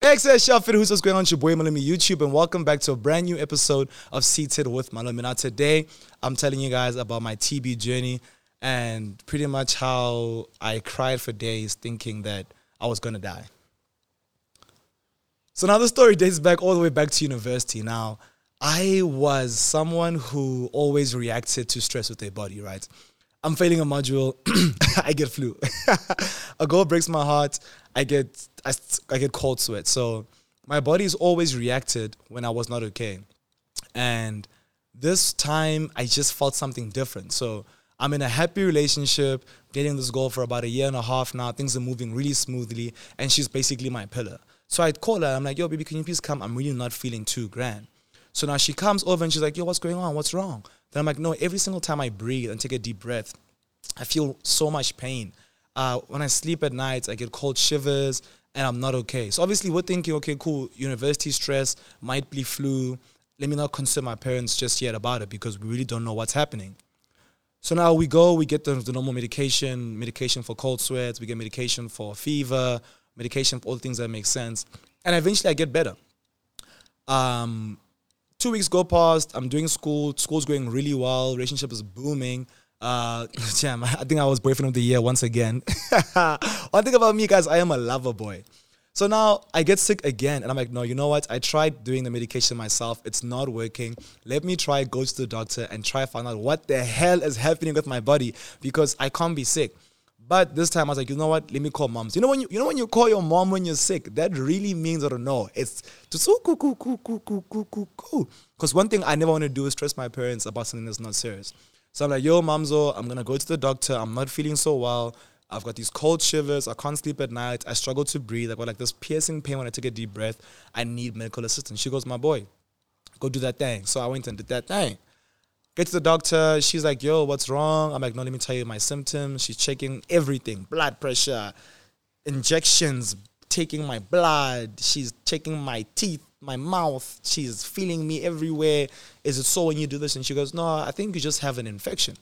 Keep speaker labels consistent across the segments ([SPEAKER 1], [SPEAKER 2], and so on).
[SPEAKER 1] XS Shuffle, who's what's going on? It's your boy Malumi YouTube, and welcome back to a brand new episode of Seated with Malumi. Now, today I'm telling you guys about my TB journey and pretty much how I cried for days thinking that I was gonna die. So now the story dates back all the way back to university. Now, I was someone who always reacted to stress with their body, right? I'm failing a module, I get flu. a girl breaks my heart, I get I, I get cold sweat. So my body's always reacted when I was not okay. And this time I just felt something different. So I'm in a happy relationship, dating this girl for about a year and a half now. Things are moving really smoothly, and she's basically my pillar. So I'd call her. I'm like, yo, baby, can you please come? I'm really not feeling too grand. So now she comes over and she's like, yo, what's going on? What's wrong? Then I'm like, no, every single time I breathe and take a deep breath, I feel so much pain. Uh, when I sleep at night, I get cold shivers and I'm not okay. So obviously we're thinking, okay, cool, university stress, might be flu. Let me not concern my parents just yet about it because we really don't know what's happening. So now we go, we get the, the normal medication, medication for cold sweats, we get medication for fever, medication for all the things that make sense. And eventually I get better. Um, two weeks go past, I'm doing school, school's going really well, relationship is booming. Uh, damn, I think I was boyfriend of the year once again. One thing about me, guys, I am a lover boy. So now I get sick again, and I'm like, no, you know what? I tried doing the medication myself. It's not working. Let me try go to the doctor and try find out what the hell is happening with my body because I can't be sick. But this time I was like, you know what? Let me call moms. You know when you, you know when you call your mom when you're sick, that really means I know. It's just cool, cool, cool, cool, cool, cool, cool, cool. Because one thing I never want to do is stress my parents about something that's not serious. So I'm like, yo, Mamzo, I'm gonna go to the doctor. I'm not feeling so well. I've got these cold shivers. I can't sleep at night. I struggle to breathe. I've got like this piercing pain when I take a deep breath. I need medical assistance. She goes, my boy, go do that thing. So I went and did that thing. Get to the doctor. She's like, yo, what's wrong? I'm like, no, let me tell you my symptoms. She's checking everything blood pressure, injections, taking my blood. She's checking my teeth, my mouth. She's feeling me everywhere. Is it so when you do this? And she goes, no, I think you just have an infection.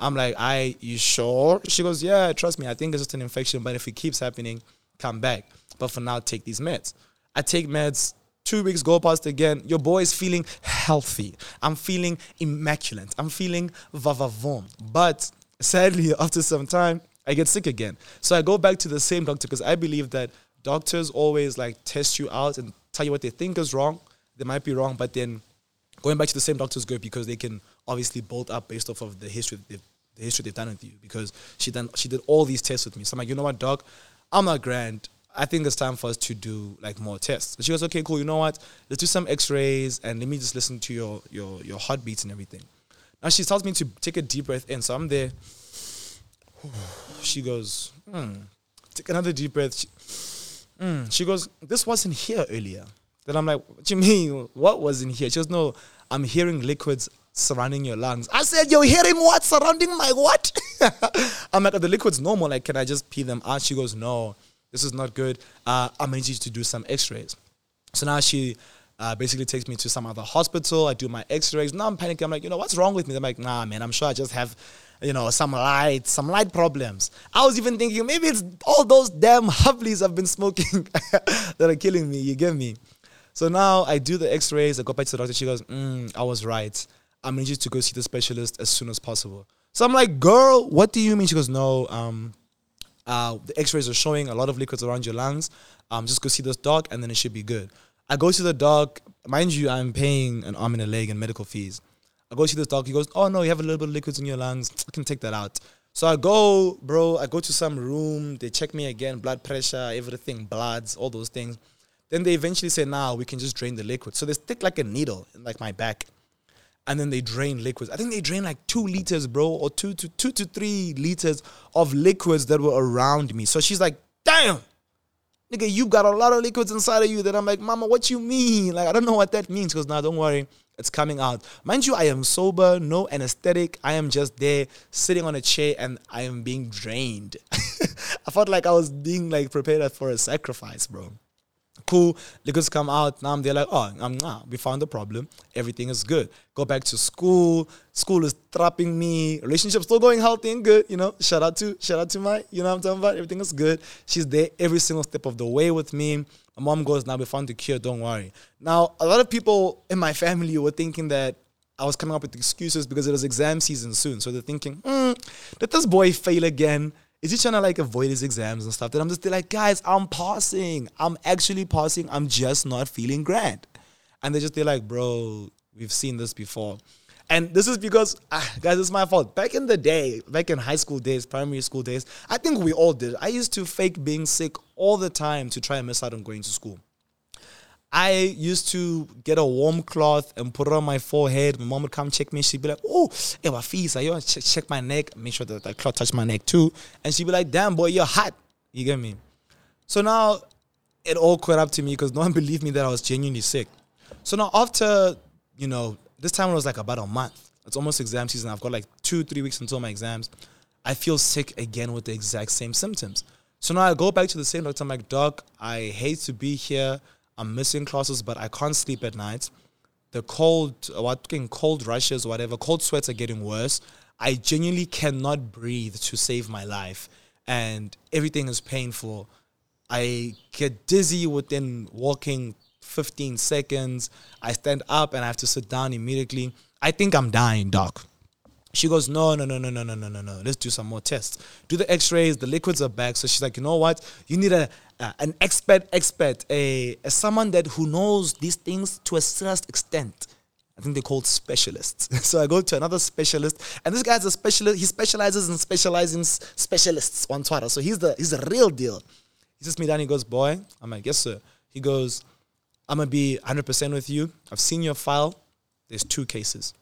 [SPEAKER 1] I'm like, I, you sure? She goes, yeah, trust me. I think it's just an infection, but if it keeps happening, come back. But for now, take these meds. I take meds. Two weeks go past again. Your boy is feeling healthy. I'm feeling immaculate. I'm feeling vavavon. But sadly, after some time, I get sick again. So I go back to the same doctor because I believe that doctors always like test you out and tell you what they think is wrong. They might be wrong, but then going back to the same doctors good because they can obviously build up based off of the history the history they've done with you. Because she done she did all these tests with me. So I'm like, you know what, doc, I'm not grand. I think it's time for us to do like more tests. And she goes, okay, cool. You know what? Let's do some X-rays and let me just listen to your your your heartbeats and everything. Now she tells me to take a deep breath in. So I'm there. She goes, hmm. take another deep breath. She, hmm. she goes, this wasn't here earlier. Then I'm like, what do you mean? What was in here? She goes, no, I'm hearing liquids surrounding your lungs. I said, you're hearing what surrounding my what? I'm like, are the liquids normal? Like, can I just pee them out? She goes, no, this is not good. Uh, to need you to do some x-rays. So now she uh, basically takes me to some other hospital. I do my x-rays. Now I'm panicking. I'm like, you know, what's wrong with me? They're like, nah, man, I'm sure I just have, you know, some light, some light problems. I was even thinking maybe it's all those damn Hubleys I've been smoking that are killing me. You get me? So now I do the x-rays. I go back to the doctor. She goes, mm, I was right. I'm going to to go see the specialist as soon as possible. So I'm like, girl, what do you mean? She goes, no, um, uh, the x-rays are showing a lot of liquids around your lungs. Um, just go see this doc and then it should be good. I go to the doc. Mind you, I'm paying an arm and a leg and medical fees. I go see this doc. He goes, oh no, you have a little bit of liquids in your lungs. I can take that out. So I go, bro, I go to some room. They check me again, blood pressure, everything, bloods, all those things. Then they eventually say, nah, we can just drain the liquid. So they stick like a needle in like my back. And then they drain liquids. I think they drain like two liters, bro, or two to two to three liters of liquids that were around me. So she's like, damn, nigga, you got a lot of liquids inside of you. That I'm like, mama, what you mean? Like, I don't know what that means. Because now, don't worry, it's coming out. Mind you, I am sober, no anesthetic. I am just there sitting on a chair and I am being drained. I felt like I was being like prepared for a sacrifice, bro cool. Liquids come out. Now they're like, oh, nah, we found the problem. Everything is good. Go back to school. School is trapping me. Relationship still going healthy and good. You know, shout out to shout out to my. You know what I'm talking about. Everything is good. She's there every single step of the way with me. My mom goes, now we found the cure, don't worry. Now, a lot of people in my family were thinking that I was coming up with excuses because it was exam season soon. So they're thinking, hmm, did this boy fail again? Is he trying to like avoid his exams and stuff? Then I'm just like, guys, I'm passing. I'm actually passing. I'm just not feeling grand. And they just, they're like, bro, we've seen this before. And this is because, ah, guys, it's my fault. Back in the day, back in high school days, primary school days, I think we all did. I used to fake being sick all the time to try and miss out on going to school. I used to get a warm cloth and put it on my forehead. My mom would come check me. She'd be like, "Oh, hey, my feet. I you check, check my neck. Make sure that the cloth touched my neck too." And she'd be like, "Damn, boy, you're hot." You get me? So now it all caught up to me because no one believed me that I was genuinely sick. So now after you know this time it was like about a month. It's almost exam season. I've got like two, three weeks until my exams. I feel sick again with the exact same symptoms. So now I go back to the same doctor. I'm like, Doc, I hate to be here. I'm missing classes, but I can't sleep at night. The cold, what cold rushes, whatever, cold sweats are getting worse. I genuinely cannot breathe to save my life, and everything is painful. I get dizzy within walking 15 seconds. I stand up and I have to sit down immediately. I think I'm dying, doc. She goes, no, no, no, no, no, no, no, no, no. Let's do some more tests. Do the X-rays. The liquids are back. So she's like, you know what? You need a an expert, expert, a, a someone that who knows these things to a certain extent. I think they're called specialists. so I go to another specialist, and this guy's a specialist. He specializes in specializing specialists on Twitter. So he's the he's the real deal. He sits me down. He goes, "Boy," I'm like, "Yes, sir." He goes, I'm gonna be 100% with you. I've seen your file. There's two cases.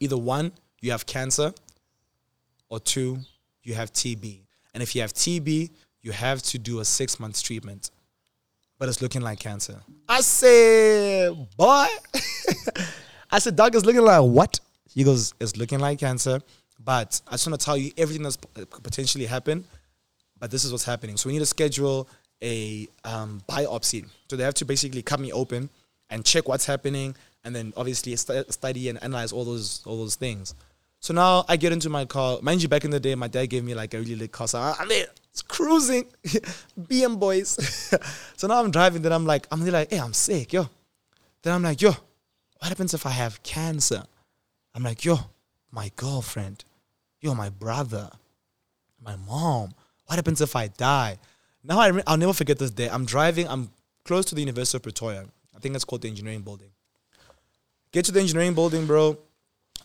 [SPEAKER 1] Either one, you have cancer, or two, you have TB. And if you have TB, you have to do a six months treatment. But it's looking like cancer. I say, boy. I said, dog is looking like what? He goes, it's looking like cancer. But I just want to tell you everything that's potentially happened. But this is what's happening. So we need to schedule a um, biopsy. So they have to basically cut me open and check what's happening, and then obviously st- study and analyze all those all those things. So now I get into my car. Mind you, back in the day, my dad gave me like a really lit car. So ah, I'm there, it's cruising, BM boys. so now I'm driving. Then I'm like, I'm like, hey, I'm sick, yo. Then I'm like, yo, what happens if I have cancer? I'm like, yo, my girlfriend, yo, my brother, my mom. What happens if I die? Now I I'll never forget this day. I'm driving. I'm close to the University of Pretoria. I think it's called the engineering building. Get to the engineering building, bro.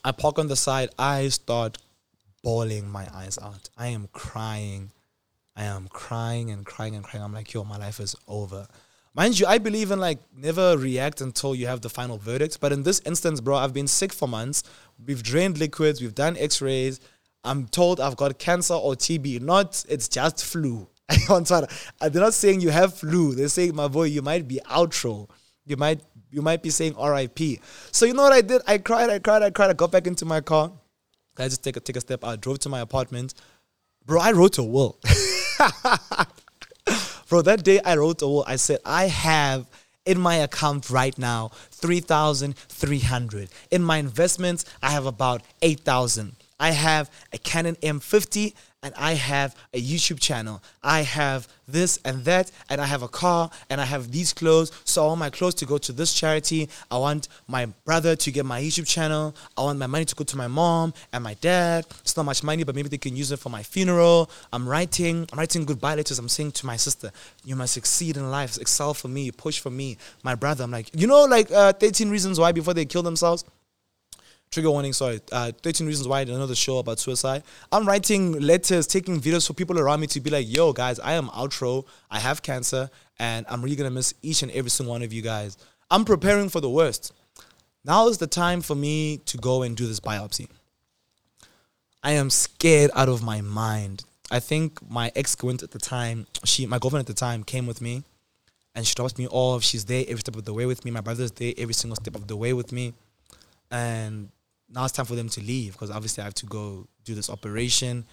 [SPEAKER 1] I park on the side. I start bawling my eyes out. I am crying. I am crying and crying and crying. I'm like, yo, my life is over. Mind you, I believe in like never react until you have the final verdict. But in this instance, bro, I've been sick for months. We've drained liquids. We've done X-rays. I'm told I've got cancer or TB. Not it's just flu. They're not saying you have flu. They're saying, my boy, you might be outro. You might you might be saying RIP. So you know what I did? I cried, I cried, I cried. I got back into my car. I just take a take a step I drove to my apartment. Bro, I wrote a will. Bro, that day I wrote a will. I said, I have in my account right now 3,300. In my investments, I have about 8,000. I have a Canon M50 and I have a YouTube channel. I have this and that, and I have a car, and I have these clothes. So I want my clothes to go to this charity. I want my brother to get my YouTube channel. I want my money to go to my mom and my dad. It's not much money, but maybe they can use it for my funeral. I'm writing, I'm writing goodbye letters. I'm saying to my sister, "You must succeed in life, excel for me, push for me." My brother, I'm like, you know, like uh, 13 reasons why before they kill themselves trigger warning, sorry, uh, 13 reasons why another show about suicide. I'm writing letters, taking videos for people around me to be like, yo, guys, I am outro. I have cancer, and I'm really gonna miss each and every single one of you guys. I'm preparing for the worst. Now is the time for me to go and do this biopsy. I am scared out of my mind. I think my ex girlfriend at the time, she, my girlfriend at the time, came with me, and she drops me off. She's there every step of the way with me. My brother's there every single step of the way with me, and now it's time for them to leave because obviously I have to go do this operation.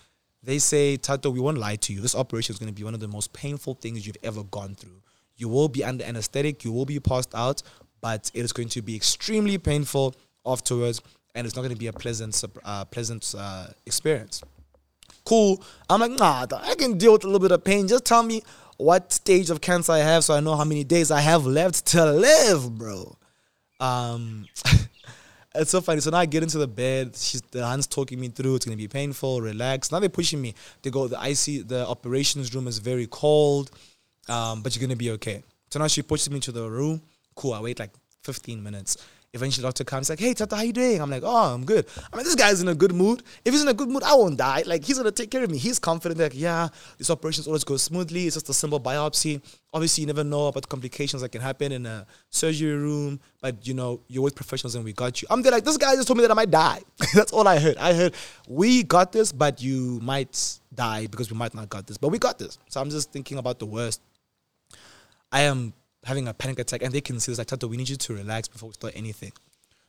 [SPEAKER 1] They say, Tato, we won't lie to you. This operation is going to be one of the most painful things you've ever gone through. You will be under anesthetic, you will be passed out, but it is going to be extremely painful afterwards, and it's not going to be a pleasant, uh, pleasant uh, experience. Cool. I'm like, nah, I can deal with a little bit of pain. Just tell me what stage of cancer I have, so I know how many days I have left to live, bro. Um, it's so funny. So now I get into the bed. She's the hands talking me through. It's gonna be painful. Relax. Now they're pushing me. They go. The IC, the operations room is very cold, um, but you're gonna be okay. So now she pushes me to the room. Cool. I wait like 15 minutes. Eventually, doctor comes like, "Hey, Tata, how you doing?" I'm like, "Oh, I'm good." I mean, this guy's in a good mood. If he's in a good mood, I won't die. Like, he's gonna take care of me. He's confident. Like, yeah, this operations always goes smoothly. It's just a simple biopsy. Obviously, you never know about complications that can happen in a surgery room. But you know, you're with professionals, and we got you. I'm there like, this guy just told me that I might die. That's all I heard. I heard we got this, but you might die because we might not got this, but we got this. So I'm just thinking about the worst. I am having a panic attack, and they can see this like, Tato, we need you to relax before we start anything.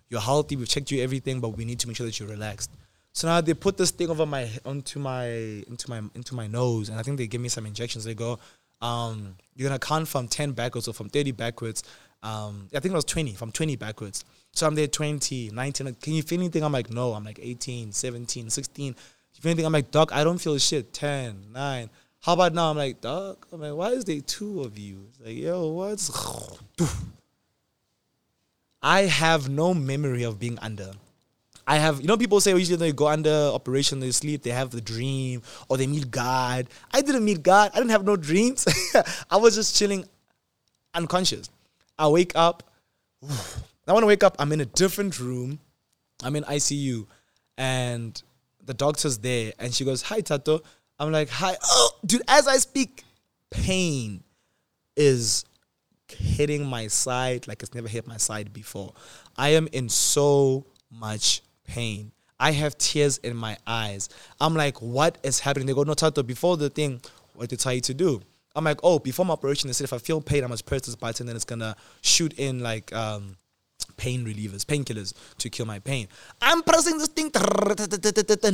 [SPEAKER 1] You're healthy, we've checked you everything, but we need to make sure that you're relaxed. So now they put this thing over my onto my into my into my nose, and I think they give me some injections. They go, um, you're gonna count from ten backwards or from thirty backwards. Um, I think it was twenty, from twenty backwards. So I'm there 20, 19. Can you feel anything? I'm like, no. I'm like 18, 17, 16. You feel anything? I'm like, doc, I don't feel shit. 10, 9. How about now? I'm like, dog. I'm like, why is there two of you? It's like, yo, what's? I have no memory of being under. I have, you know, people say usually they go under operation, they sleep, they have the dream, or they meet God. I didn't meet God. I didn't have no dreams. I was just chilling, unconscious. I wake up. Now when I wake up, I'm in a different room. I'm in ICU, and the doctor's there, and she goes, "Hi, Tato." I'm like, "Hi, oh, dude." As I speak, pain is hitting my side like it's never hit my side before. I am in so much pain. I have tears in my eyes. I'm like, what is happening? They go, no, Tato, before the thing, what they tell you to do? I'm like, oh, before my operation, they said if I feel pain, I must press this button, then it's gonna shoot in like um, pain relievers, painkillers to kill my pain. I'm pressing this thing,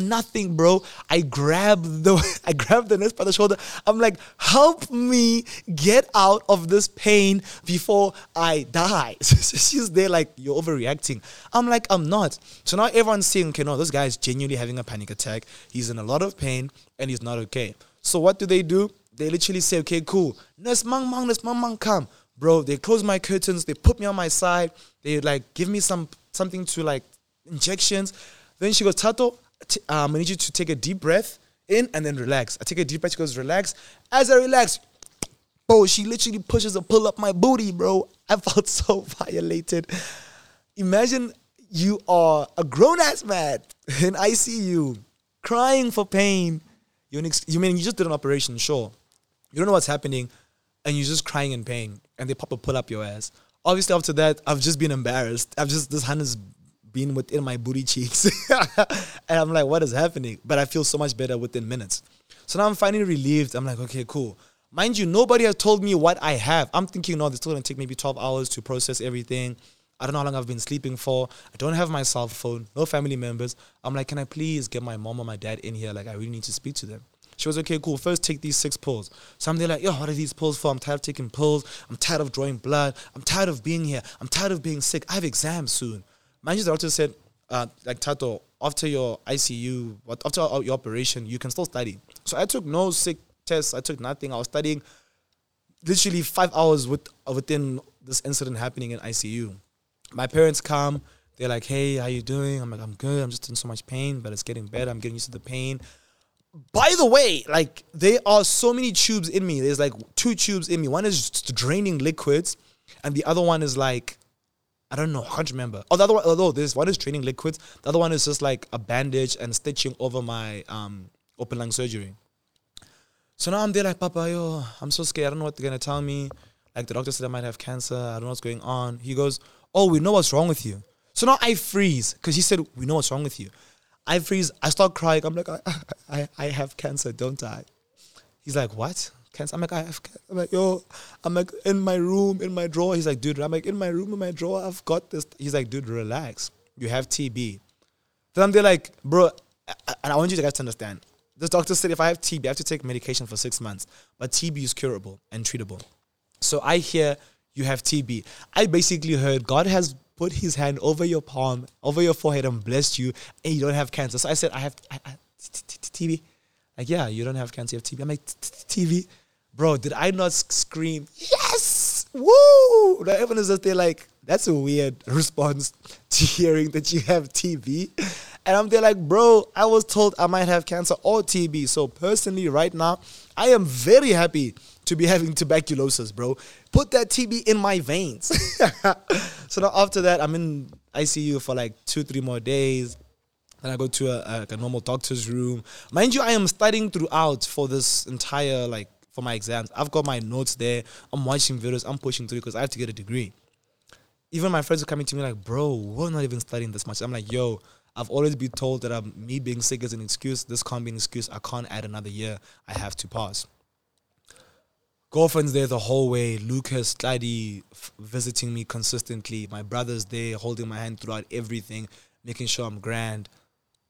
[SPEAKER 1] nothing, bro. I grab the I grab the nurse by the shoulder. I'm like, help me get out of this pain before I die. So she's there like, you're overreacting. I'm like, I'm not. So now everyone's saying, okay, no, this guy is genuinely having a panic attack. He's in a lot of pain and he's not okay. So what do they do? They literally say, okay, cool. Nurse Mang Mang, Nurse Mang Mang, come bro, they close my curtains, they put me on my side, they like give me some something to like injections. Then she goes, Tato, t- um, I need you to take a deep breath in and then relax. I take a deep breath, she goes, relax. As I relax, bro, she literally pushes a pull up my booty, bro. I felt so violated. Imagine you are a grown ass man in ICU, crying for pain. You're ex- you mean you just did an operation, sure. You don't know what's happening, and you're just crying in pain and they pop a pull up your ass. Obviously, after that, I've just been embarrassed. I've just this hand has been within my booty cheeks, and I'm like, what is happening? But I feel so much better within minutes. So now I'm finally relieved. I'm like, okay, cool. Mind you, nobody has told me what I have. I'm thinking, no, this is gonna take maybe 12 hours to process everything. I don't know how long I've been sleeping for. I don't have my cell phone, no family members. I'm like, can I please get my mom or my dad in here? Like, I really need to speak to them. She was okay, cool. First, take these six pills. So I'm there like, yo, what are these pills for? I'm tired of taking pills. I'm tired of drawing blood. I'm tired of being here. I'm tired of being sick. I have exams soon. Mind you, the doctor said, uh, like Tato, after your ICU, after your operation, you can still study. So I took no sick tests. I took nothing. I was studying literally five hours with within this incident happening in ICU. My parents come. They're like, "Hey, how you doing?" I'm like, "I'm good. I'm just in so much pain, but it's getting better. I'm getting used to the pain." By the way, like there are so many tubes in me. There's like two tubes in me. One is draining liquids, and the other one is like I don't know. I can't remember. Oh, the other one. Although this one is draining liquids, the other one is just like a bandage and stitching over my um, open lung surgery. So now I'm there like, Papa, yo, I'm so scared. I don't know what they're gonna tell me. Like the doctor said I might have cancer. I don't know what's going on. He goes, Oh, we know what's wrong with you. So now I freeze because he said we know what's wrong with you. I freeze. I start crying. I'm like, I, I I have cancer. Don't I? He's like, what? Cancer? I'm like, I have. Cancer. I'm like, yo. I'm like in my room, in my drawer. He's like, dude. I'm like in my room, in my drawer. I've got this. He's like, dude, relax. You have TB. Then I'm there like, bro. And I want you guys to understand. This doctor said if I have TB, I have to take medication for six months. But TB is curable and treatable. So I hear you have TB. I basically heard God has put his hand over your palm, over your forehead, and blessed you, and you don't have cancer. So I said, I have TB. Like, yeah, you don't have cancer, you have TB. I'm like, TV? bro, did I not scream, yes, woo? Like, everyone is just there like, that's a weird response to hearing that you have TB. And I'm there like, bro, I was told I might have cancer or TB. So personally, right now, I am very happy to be having tuberculosis, bro. Put that TB in my veins. so now after that, I'm in ICU for like two, three more days. Then I go to a, a, normal doctor's room. Mind you, I am studying throughout for this entire like for my exams. I've got my notes there. I'm watching videos. I'm pushing through because I have to get a degree. Even my friends are coming to me like, bro, we're not even studying this much. I'm like, yo, I've always been told that I'm, me being sick is an excuse. This can't be an excuse. I can't add another year. I have to pass. Girlfriend's there the whole way. Lucas, Claddy f- visiting me consistently. My brother's there holding my hand throughout everything, making sure I'm grand.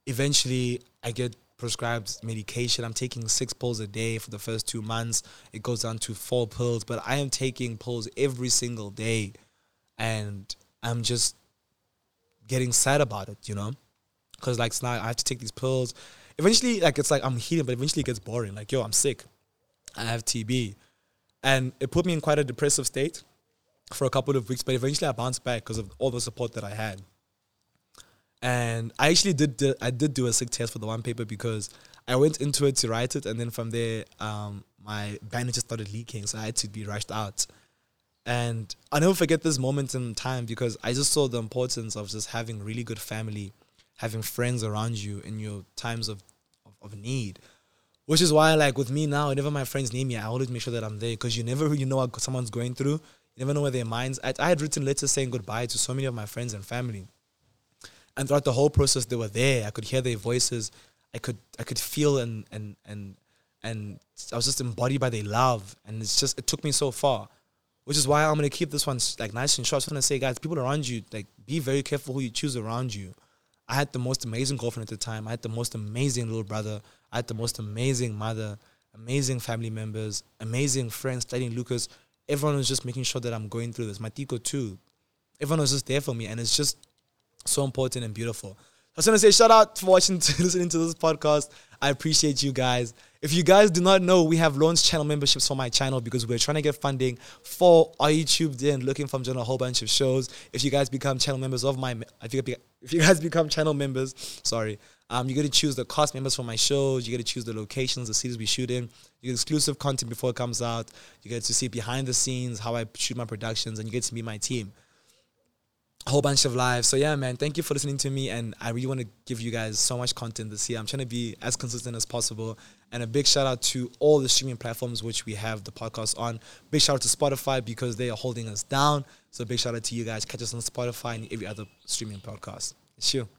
[SPEAKER 1] Eventually, I get prescribed medication. I'm taking six pills a day for the first two months. It goes down to four pills, but I am taking pills every single day. And I'm just getting sad about it, you know? Because, like, now I have to take these pills. Eventually, like, it's like I'm healing, but eventually it gets boring. Like, yo, I'm sick. I have TB. And it put me in quite a depressive state for a couple of weeks, but eventually I bounced back because of all the support that I had. And I actually did, I did do a sick test for the one paper because I went into it to write it, and then from there, um, my bandages started leaking, so I had to be rushed out. And I'll never forget this moment in time because I just saw the importance of just having really good family, having friends around you in your times of, of, of need. Which is why, like with me now, whenever my friends need me, I always make sure that I'm there because you never really know what someone's going through. You never know where their minds. I, I had written letters saying goodbye to so many of my friends and family, and throughout the whole process, they were there. I could hear their voices. I could I could feel and and and and I was just embodied by their love, and it's just it took me so far. Which is why I'm gonna keep this one like nice and short. I just wanna say, guys, people around you, like, be very careful who you choose around you. I had the most amazing girlfriend at the time. I had the most amazing little brother. I had the most amazing mother, amazing family members, amazing friends studying Lucas. Everyone was just making sure that I'm going through this. My Tico too. Everyone was just there for me, and it's just so important and beautiful. I was gonna say shout out for watching, listening to this podcast. I appreciate you guys. If you guys do not know, we have launched channel memberships for my channel because we're trying to get funding for our YouTube then looking from doing a whole bunch of shows. If you guys become channel members of my, if you, if you guys become channel members, sorry, um, you get to choose the cast members for my shows. You get to choose the locations, the cities we shoot in. You get exclusive content before it comes out. You get to see behind the scenes how I shoot my productions, and you get to meet my team whole bunch of lives. So yeah, man, thank you for listening to me, and I really want to give you guys so much content this year. I'm trying to be as consistent as possible, and a big shout out to all the streaming platforms which we have the podcast on. Big shout out to Spotify because they are holding us down. So big shout out to you guys. Catch us on Spotify and every other streaming podcast. It's you.